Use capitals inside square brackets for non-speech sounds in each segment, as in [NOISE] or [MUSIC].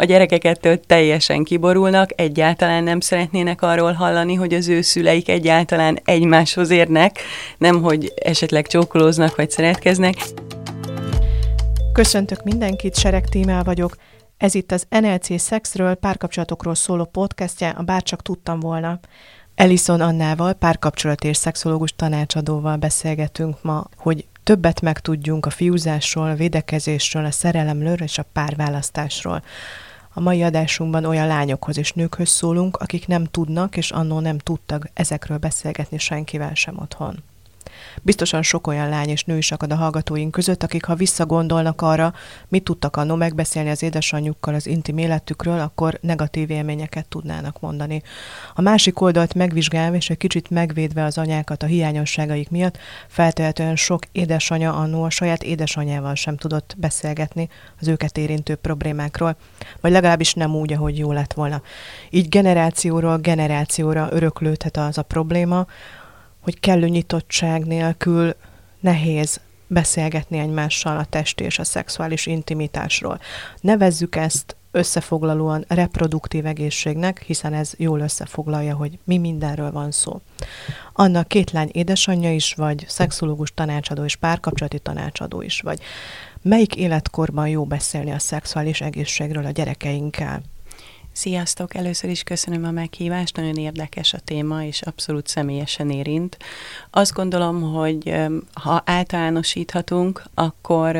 a gyerekek ettől teljesen kiborulnak, egyáltalán nem szeretnének arról hallani, hogy az ő szüleik egyáltalán egymáshoz érnek, nem hogy esetleg csókolóznak vagy szeretkeznek. Köszöntök mindenkit, Sereg Tímál vagyok. Ez itt az NLC Szexről, párkapcsolatokról szóló podcastja, a Bárcsak tudtam volna. Elison Annával, párkapcsolat és szexológus tanácsadóval beszélgetünk ma, hogy többet megtudjunk a fiúzásról, a védekezésről, a szerelemről és a párválasztásról. A mai adásunkban olyan lányokhoz és nőkhöz szólunk, akik nem tudnak és annó nem tudtak ezekről beszélgetni senkivel sem otthon. Biztosan sok olyan lány és nő is akad a hallgatóink között, akik ha visszagondolnak arra, mit tudtak annó megbeszélni az édesanyjukkal az intim életükről, akkor negatív élményeket tudnának mondani. A másik oldalt megvizsgálva és egy kicsit megvédve az anyákat a hiányosságaik miatt, feltehetően sok édesanya annó a saját édesanyjával sem tudott beszélgetni az őket érintő problémákról, vagy legalábbis nem úgy, ahogy jó lett volna. Így generációról generációra öröklődhet az a probléma, hogy kellő nyitottság nélkül nehéz beszélgetni egymással a testi és a szexuális intimitásról. Nevezzük ezt összefoglalóan reproduktív egészségnek, hiszen ez jól összefoglalja, hogy mi mindenről van szó. Annak két lány édesanyja is vagy, szexológus tanácsadó és párkapcsolati tanácsadó is vagy. Melyik életkorban jó beszélni a szexuális egészségről a gyerekeinkkel? Sziasztok! Először is köszönöm a meghívást, nagyon érdekes a téma, és abszolút személyesen érint. Azt gondolom, hogy ha általánosíthatunk, akkor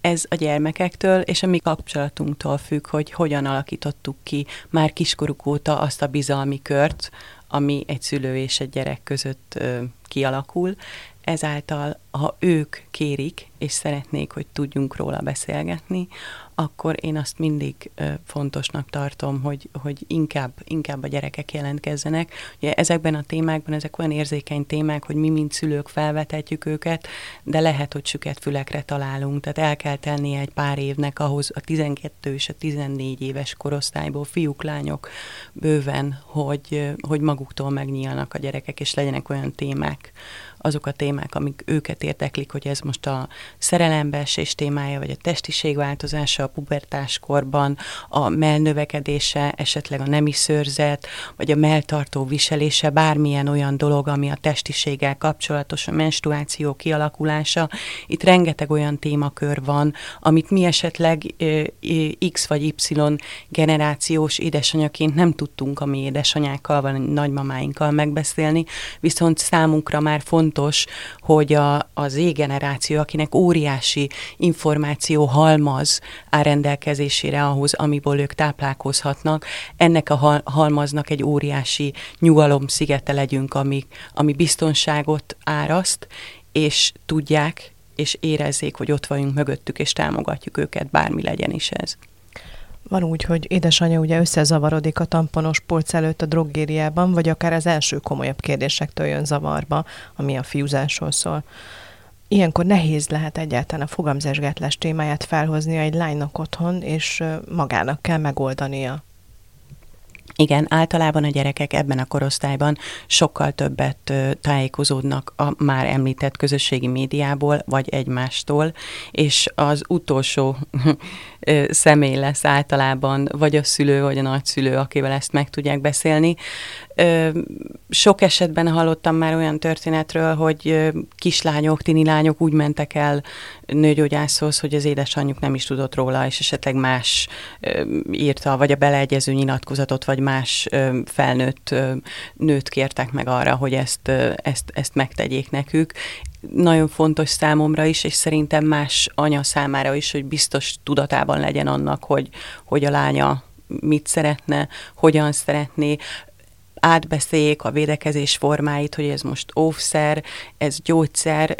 ez a gyermekektől és a mi kapcsolatunktól függ, hogy hogyan alakítottuk ki már kiskoruk óta azt a bizalmi kört, ami egy szülő és egy gyerek között kialakul. Ezáltal, ha ők kérik és szeretnék, hogy tudjunk róla beszélgetni, akkor én azt mindig fontosnak tartom, hogy, hogy inkább, inkább a gyerekek jelentkezzenek. Ugye ezekben a témákban, ezek olyan érzékeny témák, hogy mi, mint szülők felvetetjük őket, de lehet, hogy süket fülekre találunk. Tehát el kell tennie egy pár évnek ahhoz a 12 és a 14 éves korosztályból fiúk, lányok bőven, hogy, hogy maguktól megnyílnak a gyerekek, és legyenek olyan témák, azok a témák, amik őket érdeklik, hogy ez most a szerelembeesés témája, vagy a testiség változása a pubertáskorban, a melnövekedése, esetleg a nemi szőrzet, vagy a melltartó viselése, bármilyen olyan dolog, ami a testiséggel kapcsolatos, a menstruáció kialakulása. Itt rengeteg olyan témakör van, amit mi esetleg X vagy Y generációs édesanyaként nem tudtunk a mi édesanyákkal, vagy nagymamáinkkal megbeszélni, viszont számunkra már fontos, hogy a, az Z-generáció, akinek óriási információ halmaz áll rendelkezésére ahhoz, amiből ők táplálkozhatnak, ennek a halmaznak egy óriási nyugalom szigete legyünk, ami, ami biztonságot áraszt, és tudják, és érezzék, hogy ott vagyunk mögöttük, és támogatjuk őket, bármi legyen is ez. Van úgy, hogy édesanyja ugye összezavarodik a tamponos polc előtt a droggériában, vagy akár az első komolyabb kérdésektől jön zavarba, ami a fiúzásról szól. Ilyenkor nehéz lehet egyáltalán a fogamzásgátlás témáját felhozni egy lánynak otthon, és magának kell megoldania. Igen, általában a gyerekek ebben a korosztályban sokkal többet tájékozódnak a már említett közösségi médiából, vagy egymástól, és az utolsó személy lesz általában, vagy a szülő, vagy a nagyszülő, akivel ezt meg tudják beszélni. Sok esetben hallottam már olyan történetről, hogy kislányok, tini lányok úgy mentek el nőgyógyászhoz, hogy az édesanyjuk nem is tudott róla, és esetleg más írta, vagy a beleegyező nyilatkozatot, vagy más felnőtt nőt kértek meg arra, hogy ezt, ezt, ezt megtegyék nekük, nagyon fontos számomra is, és szerintem más anya számára is, hogy biztos tudatában legyen annak, hogy, hogy a lánya mit szeretne, hogyan szeretné, átbeszéljék a védekezés formáit, hogy ez most óvszer, ez gyógyszer,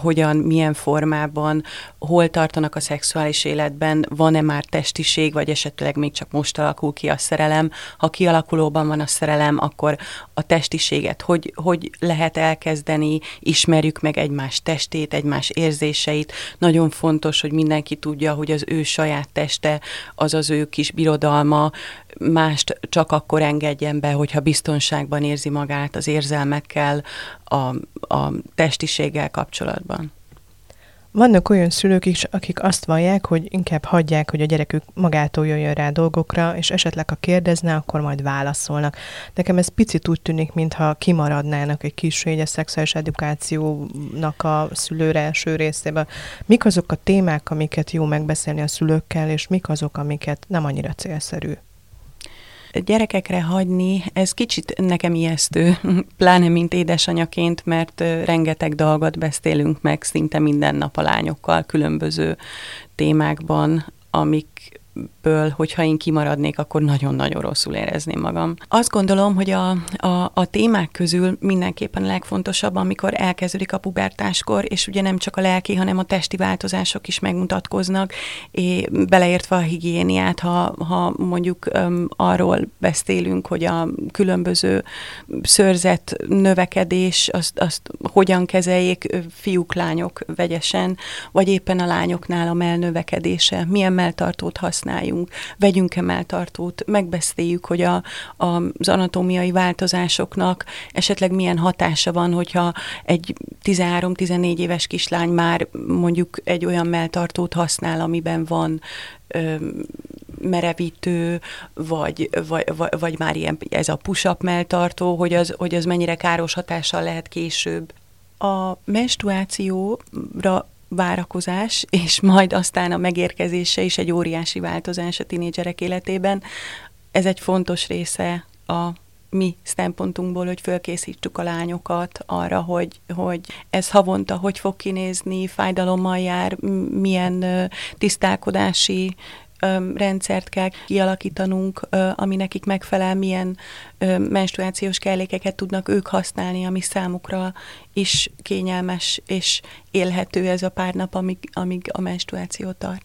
hogyan, milyen formában, hol tartanak a szexuális életben, van-e már testiség, vagy esetleg még csak most alakul ki a szerelem. Ha kialakulóban van a szerelem, akkor a testiséget hogy, hogy lehet elkezdeni, ismerjük meg egymás testét, egymás érzéseit. Nagyon fontos, hogy mindenki tudja, hogy az ő saját teste, az az ő kis birodalma, mást csak akkor engedjen be, hogyha biztonságban érzi magát az érzelmekkel, a, a testiséggel kapcsolatban. Vannak olyan szülők is, akik azt vallják, hogy inkább hagyják, hogy a gyerekük magától jöjjön rá dolgokra, és esetleg ha kérdezne, akkor majd válaszolnak. Nekem ez picit úgy tűnik, mintha kimaradnának egy kis a szexuális edukációnak a szülőre első részében. Mik azok a témák, amiket jó megbeszélni a szülőkkel, és mik azok, amiket nem annyira célszerű? Gyerekekre hagyni, ez kicsit nekem ijesztő, [LAUGHS] pláne mint édesanyaként, mert rengeteg dolgot beszélünk meg szinte minden nap a lányokkal különböző témákban, amik ből, hogyha én kimaradnék, akkor nagyon-nagyon rosszul érezném magam. Azt gondolom, hogy a, a, a témák közül mindenképpen a legfontosabb, amikor elkezdődik a pubertáskor, és ugye nem csak a lelki, hanem a testi változások is megmutatkoznak, és beleértve a higiéniát, ha, ha mondjuk um, arról beszélünk, hogy a különböző szörzet növekedés, azt, azt hogyan kezeljék fiúk, lányok vegyesen, vagy éppen a lányoknál a melnövekedése, milyen melltartót használ, használjunk, vegyünk emeltartót, megbeszéljük, hogy a, a, az anatómiai változásoknak esetleg milyen hatása van, hogyha egy 13-14 éves kislány már mondjuk egy olyan melltartót használ, amiben van ö, merevítő, vagy, vagy, vagy, már ilyen, ez a push-up melltartó, hogy az, hogy az mennyire káros hatással lehet később. A menstruációra várakozás, és majd aztán a megérkezése is egy óriási változás a tinédzserek életében. Ez egy fontos része a mi szempontunkból, hogy fölkészítsük a lányokat arra, hogy, hogy ez havonta hogy fog kinézni, fájdalommal jár, milyen tisztálkodási rendszert kell kialakítanunk, ami nekik megfelel, milyen menstruációs kellékeket tudnak ők használni, ami számukra is kényelmes és élhető ez a pár nap, amíg, amíg a menstruáció tart.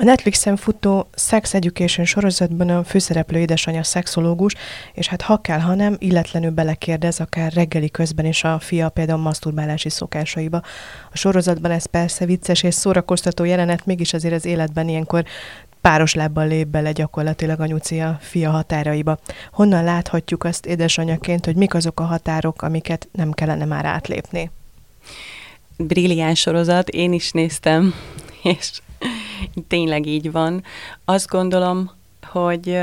A Netflixen futó Sex Education sorozatban a főszereplő édesanyja szexológus, és hát ha kell, ha nem, illetlenül belekérdez, akár reggeli közben is a fia például maszturbálási szokásaiba. A sorozatban ez persze vicces és szórakoztató jelenet, mégis azért az életben ilyenkor páros lábbal lép bele gyakorlatilag anyuci a fia határaiba. Honnan láthatjuk azt édesanyaként, hogy mik azok a határok, amiket nem kellene már átlépni? Brilliáns sorozat, én is néztem, és tényleg így van. Azt gondolom, hogy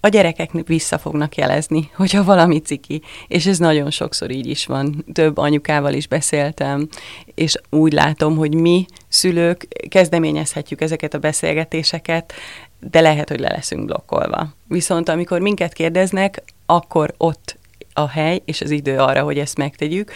a gyerekek vissza fognak jelezni, hogyha valami ciki, és ez nagyon sokszor így is van. Több anyukával is beszéltem, és úgy látom, hogy mi, szülők, kezdeményezhetjük ezeket a beszélgetéseket, de lehet, hogy le leszünk blokkolva. Viszont amikor minket kérdeznek, akkor ott a hely és az idő arra, hogy ezt megtegyük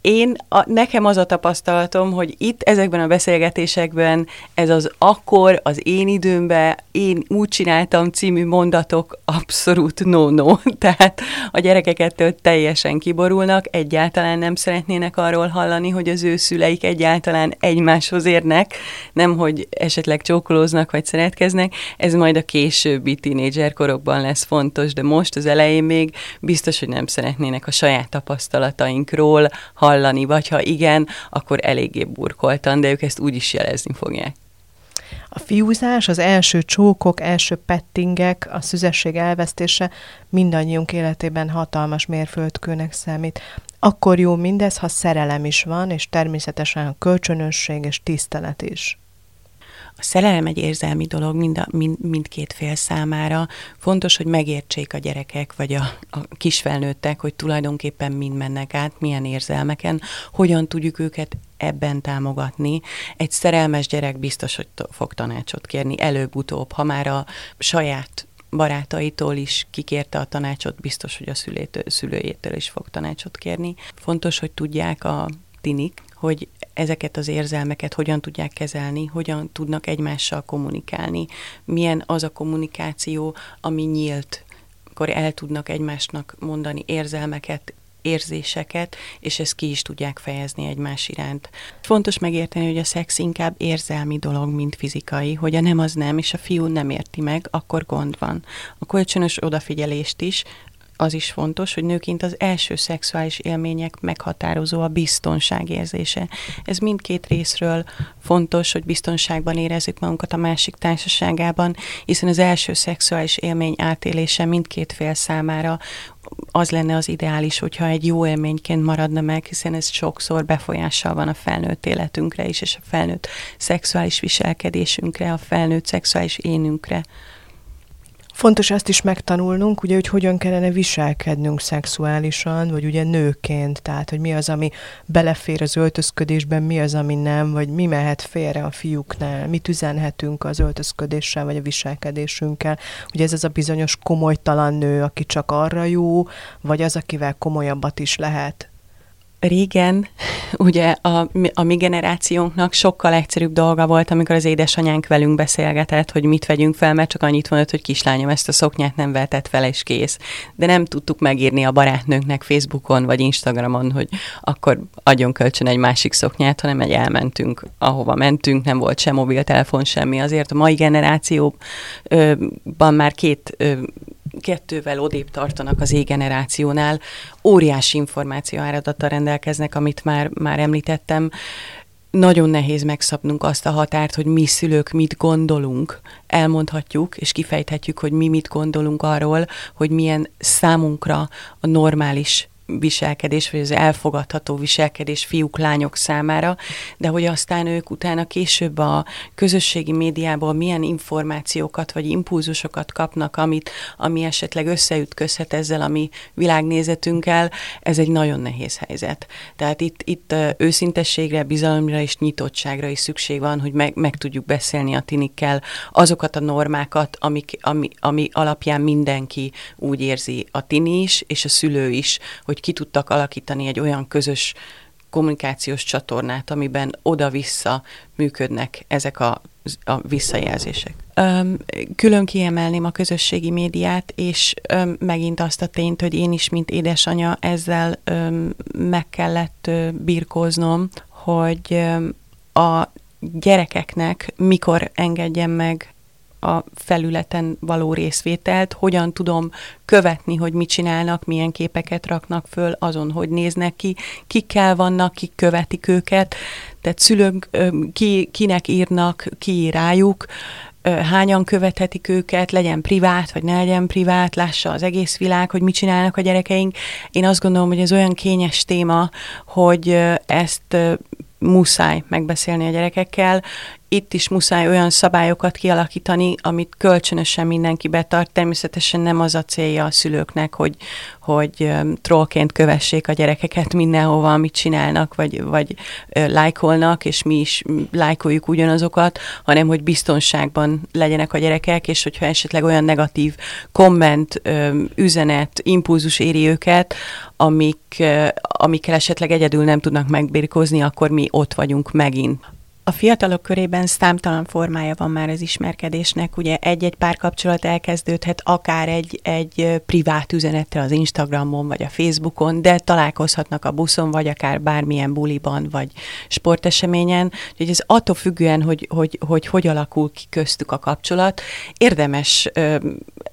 én, a, nekem az a tapasztalatom, hogy itt ezekben a beszélgetésekben ez az akkor, az én időmben, én úgy csináltam című mondatok abszolút no-no. [LAUGHS] Tehát a gyerekek teljesen kiborulnak, egyáltalán nem szeretnének arról hallani, hogy az ő szüleik egyáltalán egymáshoz érnek, nem hogy esetleg csókolóznak vagy szeretkeznek. Ez majd a későbbi tínédzser korokban lesz fontos, de most az elején még biztos, hogy nem szeretnének a saját tapasztalatainkról hallani hallani, vagy ha igen, akkor eléggé burkoltan, de ők ezt úgy is jelezni fogják. A fiúzás, az első csókok, első pettingek, a szüzesség elvesztése mindannyiunk életében hatalmas mérföldkőnek számít. Akkor jó mindez, ha szerelem is van, és természetesen a kölcsönösség és tisztelet is. A szerelem egy érzelmi dolog mind a, mind, mindkét fél számára. Fontos, hogy megértsék a gyerekek, vagy a, a kisfelnőttek, hogy tulajdonképpen mind mennek át, milyen érzelmeken, hogyan tudjuk őket ebben támogatni. Egy szerelmes gyerek biztos, hogy fog tanácsot kérni előbb-utóbb, ha már a saját barátaitól is kikérte a tanácsot, biztos, hogy a szülétől, szülőjétől is fog tanácsot kérni. Fontos, hogy tudják a tinik, hogy ezeket az érzelmeket hogyan tudják kezelni, hogyan tudnak egymással kommunikálni, milyen az a kommunikáció, ami nyílt, akkor el tudnak egymásnak mondani érzelmeket, érzéseket, és ezt ki is tudják fejezni egymás iránt. Fontos megérteni, hogy a szex inkább érzelmi dolog, mint fizikai, hogy a nem az nem, és a fiú nem érti meg, akkor gond van. A kölcsönös odafigyelést is az is fontos, hogy nőként az első szexuális élmények meghatározó a biztonság érzése. Ez mindkét részről fontos, hogy biztonságban érezzük magunkat a másik társaságában, hiszen az első szexuális élmény átélése mindkét fél számára az lenne az ideális, hogyha egy jó élményként maradna meg, hiszen ez sokszor befolyással van a felnőtt életünkre is, és a felnőtt szexuális viselkedésünkre, a felnőtt szexuális énünkre. Fontos ezt is megtanulnunk, ugye, hogy hogyan kellene viselkednünk szexuálisan, vagy ugye nőként, tehát, hogy mi az, ami belefér az öltözködésben, mi az, ami nem, vagy mi mehet félre a fiúknál, mit üzenhetünk az öltözködéssel, vagy a viselkedésünkkel. Ugye ez az a bizonyos komolytalan nő, aki csak arra jó, vagy az, akivel komolyabbat is lehet régen [LAUGHS] ugye a, a mi generációnknak sokkal egyszerűbb dolga volt, amikor az édesanyánk velünk beszélgetett, hogy mit vegyünk fel, mert csak annyit mondott, hogy kislányom, ezt a szoknyát nem vetett fel, és kész. De nem tudtuk megírni a barátnőnknek Facebookon vagy Instagramon, hogy akkor adjon kölcsön egy másik szoknyát, hanem egy elmentünk, ahova mentünk, nem volt sem mobiltelefon, semmi. Azért a mai generációban már két kettővel odébb tartanak az égenerációnál, óriási információ áradattal rendelkeznek, amit már, már említettem, nagyon nehéz megszabnunk azt a határt, hogy mi szülők mit gondolunk. Elmondhatjuk és kifejthetjük, hogy mi mit gondolunk arról, hogy milyen számunkra a normális viselkedés, vagy az elfogadható viselkedés fiúk, lányok számára, de hogy aztán ők utána később a közösségi médiából milyen információkat vagy impulzusokat kapnak, amit, ami esetleg összeütközhet ezzel a mi világnézetünkkel, ez egy nagyon nehéz helyzet. Tehát itt, itt őszintességre, bizalomra és nyitottságra is szükség van, hogy meg, meg tudjuk beszélni a tinikkel azokat a normákat, amik, ami, ami alapján mindenki úgy érzi, a tini is, és a szülő is, hogy hogy ki tudtak alakítani egy olyan közös kommunikációs csatornát, amiben oda-vissza működnek ezek a, a visszajelzések. Öm, külön kiemelném a közösségi médiát, és öm, megint azt a tényt, hogy én is, mint édesanya, ezzel öm, meg kellett ö, birkóznom, hogy öm, a gyerekeknek mikor engedjem meg a felületen való részvételt, hogyan tudom követni, hogy mit csinálnak, milyen képeket raknak föl, azon, hogy néznek ki, kikkel vannak, kik követik őket, tehát szülők ki, kinek írnak, ki ír rájuk, hányan követhetik őket, legyen privát, vagy ne legyen privát, lássa az egész világ, hogy mit csinálnak a gyerekeink. Én azt gondolom, hogy ez olyan kényes téma, hogy ezt muszáj megbeszélni a gyerekekkel, itt is muszáj olyan szabályokat kialakítani, amit kölcsönösen mindenki betart. Természetesen nem az a célja a szülőknek, hogy, hogy trollként kövessék a gyerekeket mindenhova, amit csinálnak, vagy, vagy lájkolnak, és mi is lájkoljuk ugyanazokat, hanem hogy biztonságban legyenek a gyerekek, és hogyha esetleg olyan negatív komment, üzenet, impulzus éri őket, amik, amikkel esetleg egyedül nem tudnak megbirkózni, akkor mi ott vagyunk megint. A fiatalok körében számtalan formája van már az ismerkedésnek. Ugye egy-egy párkapcsolat elkezdődhet akár egy, egy privát üzenettel az Instagramon vagy a Facebookon, de találkozhatnak a buszon, vagy akár bármilyen buliban, vagy sporteseményen. Úgyhogy ez attól függően, hogy hogy, hogy, hogy alakul ki köztük a kapcsolat, érdemes ö,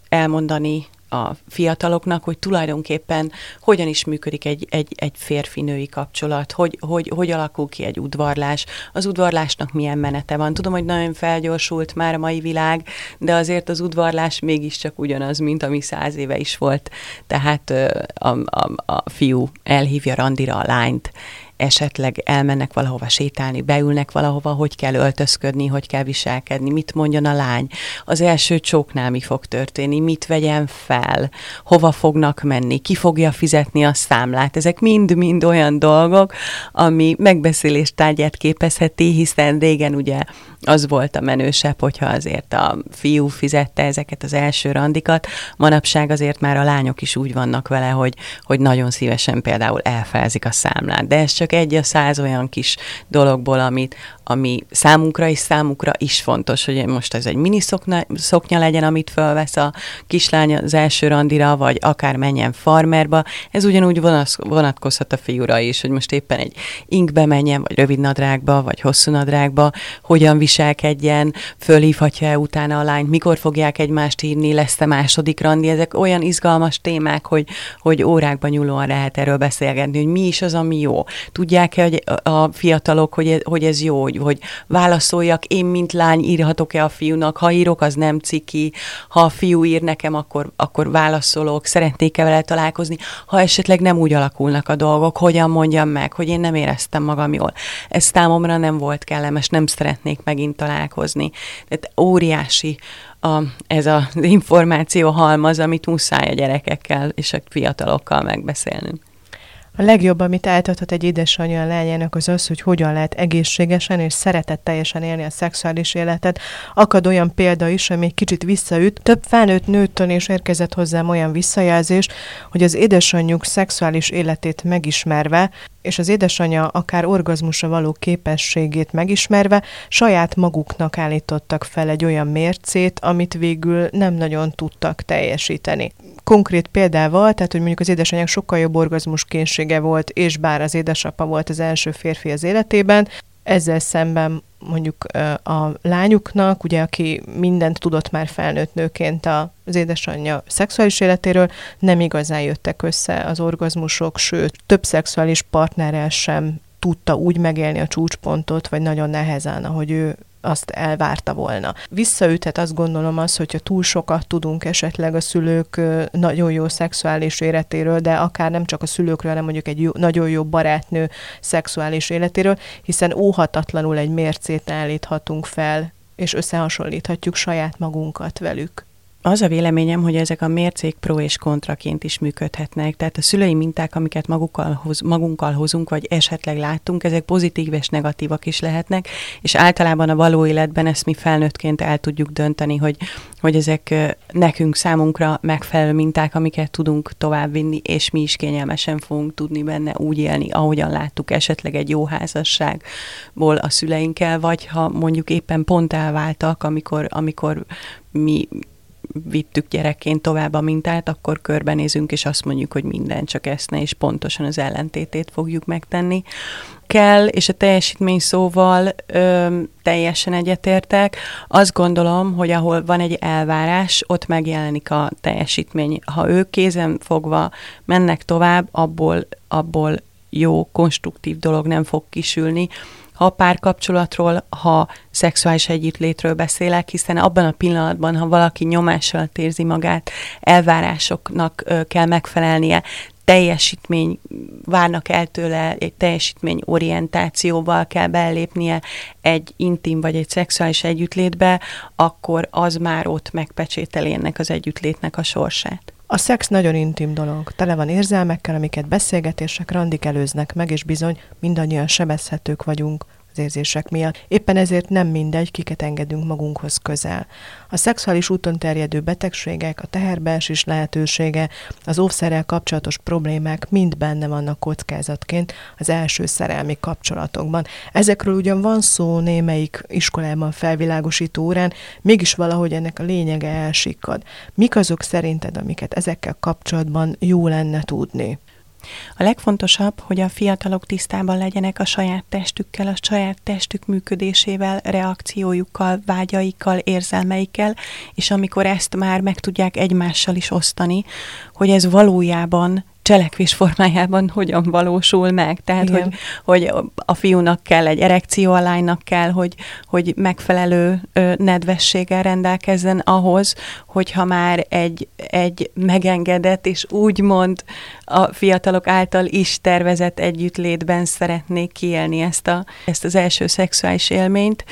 elmondani a fiataloknak, hogy tulajdonképpen hogyan is működik egy, egy, egy férfi-női kapcsolat, hogy, hogy, hogy alakul ki egy udvarlás, az udvarlásnak milyen menete van. Tudom, hogy nagyon felgyorsult már a mai világ, de azért az udvarlás mégiscsak ugyanaz, mint ami száz éve is volt. Tehát a, a, a fiú elhívja randira a lányt, esetleg elmennek valahova sétálni, beülnek valahova, hogy kell öltözködni, hogy kell viselkedni, mit mondjon a lány, az első csóknál mi fog történni, mit vegyen fel, hova fognak menni, ki fogja fizetni a számlát. Ezek mind-mind olyan dolgok, ami megbeszélés tárgyát képezheti, hiszen régen ugye az volt a menősebb, hogyha azért a fiú fizette ezeket az első randikat. Manapság azért már a lányok is úgy vannak vele, hogy, hogy nagyon szívesen például elfelzik a számlát. De ez csak egy a száz olyan kis dologból, amit, ami számunkra és számukra is fontos, hogy most ez egy mini szokna, szoknya legyen, amit fölvesz a kislány az első randira, vagy akár menjen farmerba. Ez ugyanúgy vonatkozhat a fiúra is, hogy most éppen egy inkbe menjen, vagy rövid nadrágba, vagy hosszú nadrágba, hogyan viselkedjen, fölhívhatja-e utána a lányt, mikor fogják egymást írni, lesz-e második randi. Ezek olyan izgalmas témák, hogy, hogy órákban nyúlóan lehet erről beszélgetni, hogy mi is az, ami jó. Tudják-e a fiatalok, hogy, hogy ez jó, hogy, hogy válaszoljak, én mint lány írhatok-e a fiúnak, ha írok, az nem ciki, ha a fiú ír nekem, akkor, akkor válaszolok, szeretnék-e vele találkozni, ha esetleg nem úgy alakulnak a dolgok, hogyan mondjam meg, hogy én nem éreztem magam jól. Ez számomra nem volt kellemes, nem szeretnék megint találkozni. Tehát óriási a, ez az információ halmaz, amit muszáj a gyerekekkel és a fiatalokkal megbeszélnünk. A legjobb, amit eltadhat egy édesanyja a lányának, az az, hogy hogyan lehet egészségesen és szeretetteljesen élni a szexuális életet. Akad olyan példa is, ami egy kicsit visszaüt. Több felnőtt nőttől és érkezett hozzám olyan visszajelzés, hogy az édesanyjuk szexuális életét megismerve, és az édesanyja akár orgazmusra való képességét megismerve, saját maguknak állítottak fel egy olyan mércét, amit végül nem nagyon tudtak teljesíteni. Konkrét példával, tehát hogy mondjuk az édesanyák sokkal jobb orgazmus volt, és bár az édesapa volt az első férfi az életében, ezzel szemben mondjuk a lányuknak, ugye, aki mindent tudott már felnőtt nőként az édesanyja szexuális életéről, nem igazán jöttek össze az orgazmusok, sőt, több szexuális partnerrel sem tudta úgy megélni a csúcspontot, vagy nagyon nehezen, ahogy ő azt elvárta volna. Visszaüthet azt gondolom az, hogyha túl sokat tudunk esetleg a szülők nagyon jó szexuális életéről, de akár nem csak a szülőkről, hanem mondjuk egy jó, nagyon jó barátnő szexuális életéről, hiszen óhatatlanul egy mércét állíthatunk fel, és összehasonlíthatjuk saját magunkat velük. Az a véleményem, hogy ezek a mércék pro és kontraként is működhetnek. Tehát a szülei minták, amiket magukkal hoz, magunkkal hozunk, vagy esetleg láttunk, ezek pozitív és negatívak is lehetnek, és általában a való életben ezt mi felnőttként el tudjuk dönteni, hogy, hogy ezek nekünk, számunkra megfelelő minták, amiket tudunk továbbvinni, és mi is kényelmesen fogunk tudni benne úgy élni, ahogyan láttuk esetleg egy jó házasságból a szüleinkkel, vagy ha mondjuk éppen pont elváltak, amikor, amikor mi vittük gyerekként tovább a mintát, akkor körbenézünk, és azt mondjuk, hogy minden csak ezt ne, és pontosan az ellentétét fogjuk megtenni. Kell, és a teljesítmény szóval ö, teljesen egyetértek. Azt gondolom, hogy ahol van egy elvárás, ott megjelenik a teljesítmény. Ha ők kézen fogva mennek tovább, abból, abból jó, konstruktív dolog nem fog kisülni, ha párkapcsolatról, ha szexuális együttlétről beszélek, hiszen abban a pillanatban, ha valaki nyomással érzi magát, elvárásoknak kell megfelelnie, teljesítmény, várnak el tőle, egy teljesítmény orientációval kell belépnie egy intim vagy egy szexuális együttlétbe, akkor az már ott megpecsételi ennek az együttlétnek a sorsát. A szex nagyon intim dolog, tele van érzelmekkel, amiket beszélgetések, randik előznek meg, és bizony mindannyian sebezhetők vagyunk érzések miatt. Éppen ezért nem mindegy, kiket engedünk magunkhoz közel. A szexuális úton terjedő betegségek, a teherbeesés lehetősége, az óvszerrel kapcsolatos problémák mind benne vannak kockázatként az első szerelmi kapcsolatokban. Ezekről ugyan van szó némelyik iskolában felvilágosító órán, mégis valahogy ennek a lényege elsikkad. Mik azok szerinted, amiket ezekkel kapcsolatban jó lenne tudni? A legfontosabb, hogy a fiatalok tisztában legyenek a saját testükkel, a saját testük működésével, reakciójukkal, vágyaikkal, érzelmeikkel, és amikor ezt már meg tudják egymással is osztani, hogy ez valójában cselekvés formájában hogyan valósul meg. Tehát, hogy, hogy a fiúnak kell egy erekció, a lánynak kell, hogy, hogy megfelelő nedvességgel rendelkezzen ahhoz, hogyha már egy, egy megengedett és úgymond a fiatalok által is tervezett együttlétben szeretnék kiélni ezt, a, ezt az első szexuális élményt.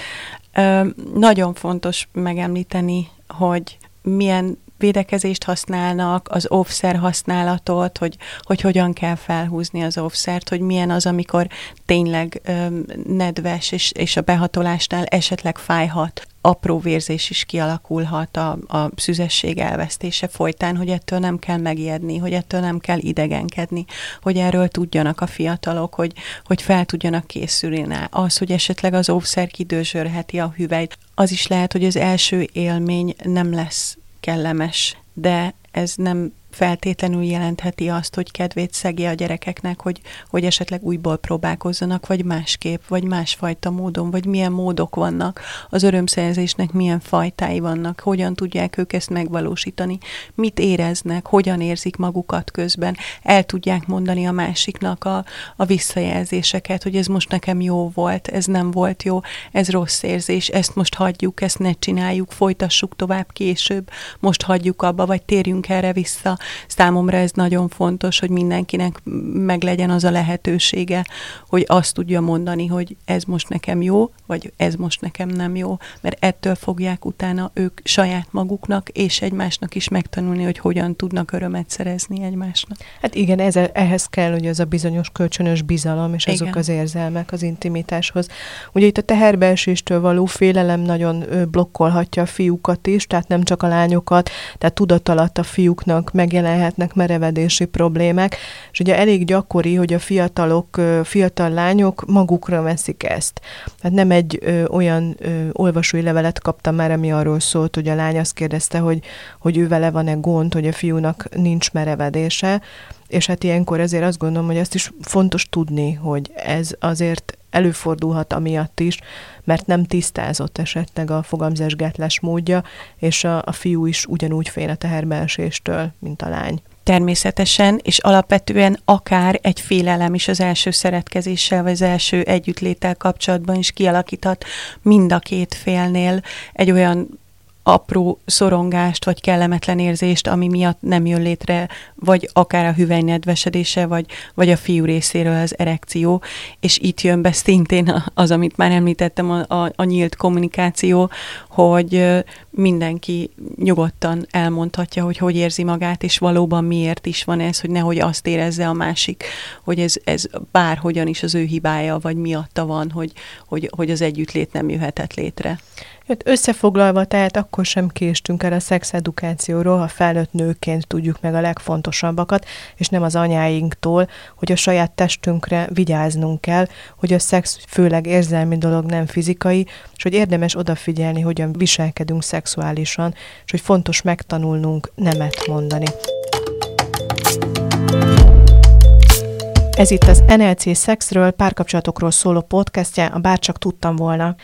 Nagyon fontos megemlíteni, hogy milyen védekezést használnak, az offszer használatot, hogy, hogy hogyan kell felhúzni az offszert, hogy milyen az, amikor tényleg öm, nedves, és, és a behatolásnál esetleg fájhat apró vérzés is kialakulhat a, a szüzesség elvesztése folytán, hogy ettől nem kell megijedni, hogy ettől nem kell idegenkedni, hogy erről tudjanak a fiatalok, hogy, hogy fel tudjanak készülni rá. Az, hogy esetleg az óvszer kidőzsörheti a hüvelyt, az is lehet, hogy az első élmény nem lesz kellemes de ez nem feltétlenül jelentheti azt, hogy kedvét szegi a gyerekeknek, hogy, hogy esetleg újból próbálkozzanak, vagy másképp, vagy másfajta módon, vagy milyen módok vannak, az örömszerzésnek milyen fajtái vannak, hogyan tudják ők ezt megvalósítani, mit éreznek, hogyan érzik magukat közben, el tudják mondani a másiknak a, a visszajelzéseket, hogy ez most nekem jó volt, ez nem volt jó, ez rossz érzés, ezt most hagyjuk, ezt ne csináljuk, folytassuk tovább később, most hagyjuk abba, vagy térjünk erre vissza, Számomra ez nagyon fontos, hogy mindenkinek meglegyen az a lehetősége, hogy azt tudja mondani, hogy ez most nekem jó, vagy ez most nekem nem jó, mert ettől fogják utána ők saját maguknak és egymásnak is megtanulni, hogy hogyan tudnak örömet szerezni egymásnak. Hát igen, ez, ehhez kell, hogy az a bizonyos kölcsönös bizalom, és igen. azok az érzelmek az intimitáshoz. Ugye itt a teherbeeséstől való félelem nagyon blokkolhatja a fiúkat is, tehát nem csak a lányokat, tehát tudat alatt a fiúknak meg megjelenhetnek merevedési problémák, és ugye elég gyakori, hogy a fiatalok, fiatal lányok magukra veszik ezt. Tehát nem egy ö, olyan ö, olvasói levelet kaptam már, ami arról szólt, hogy a lány azt kérdezte, hogy, hogy ő vele van-e gond, hogy a fiúnak nincs merevedése, és hát ilyenkor ezért azt gondolom, hogy azt is fontos tudni, hogy ez azért előfordulhat amiatt is, mert nem tisztázott esetleg a fogamzásgátlás módja, és a, a fiú is ugyanúgy fél a teherbeeséstől, mint a lány. Természetesen, és alapvetően akár egy félelem is az első szeretkezéssel, vagy az első együttléttel kapcsolatban is kialakíthat mind a két félnél egy olyan apró szorongást, vagy kellemetlen érzést, ami miatt nem jön létre, vagy akár a hüvely nedvesedése, vagy, vagy a fiú részéről az erekció, és itt jön be szintén az, amit már említettem, a, a, a nyílt kommunikáció, hogy mindenki nyugodtan elmondhatja, hogy hogy érzi magát, és valóban miért is van ez, hogy nehogy azt érezze a másik, hogy ez, ez bárhogyan is az ő hibája, vagy miatta van, hogy, hogy, hogy az együttlét nem jöhetett létre. Hát összefoglalva, tehát akkor sem késtünk el a szexedukációról, ha felnőtt nőként tudjuk meg a legfontosabbakat, és nem az anyáinktól, hogy a saját testünkre vigyáznunk kell, hogy a szex főleg érzelmi dolog, nem fizikai, és hogy érdemes odafigyelni, hogyan viselkedünk szexuálisan, és hogy fontos megtanulnunk nemet mondani. Ez itt az NLC Szexről, párkapcsolatokról szóló podcastje, a Bárcsak tudtam volna.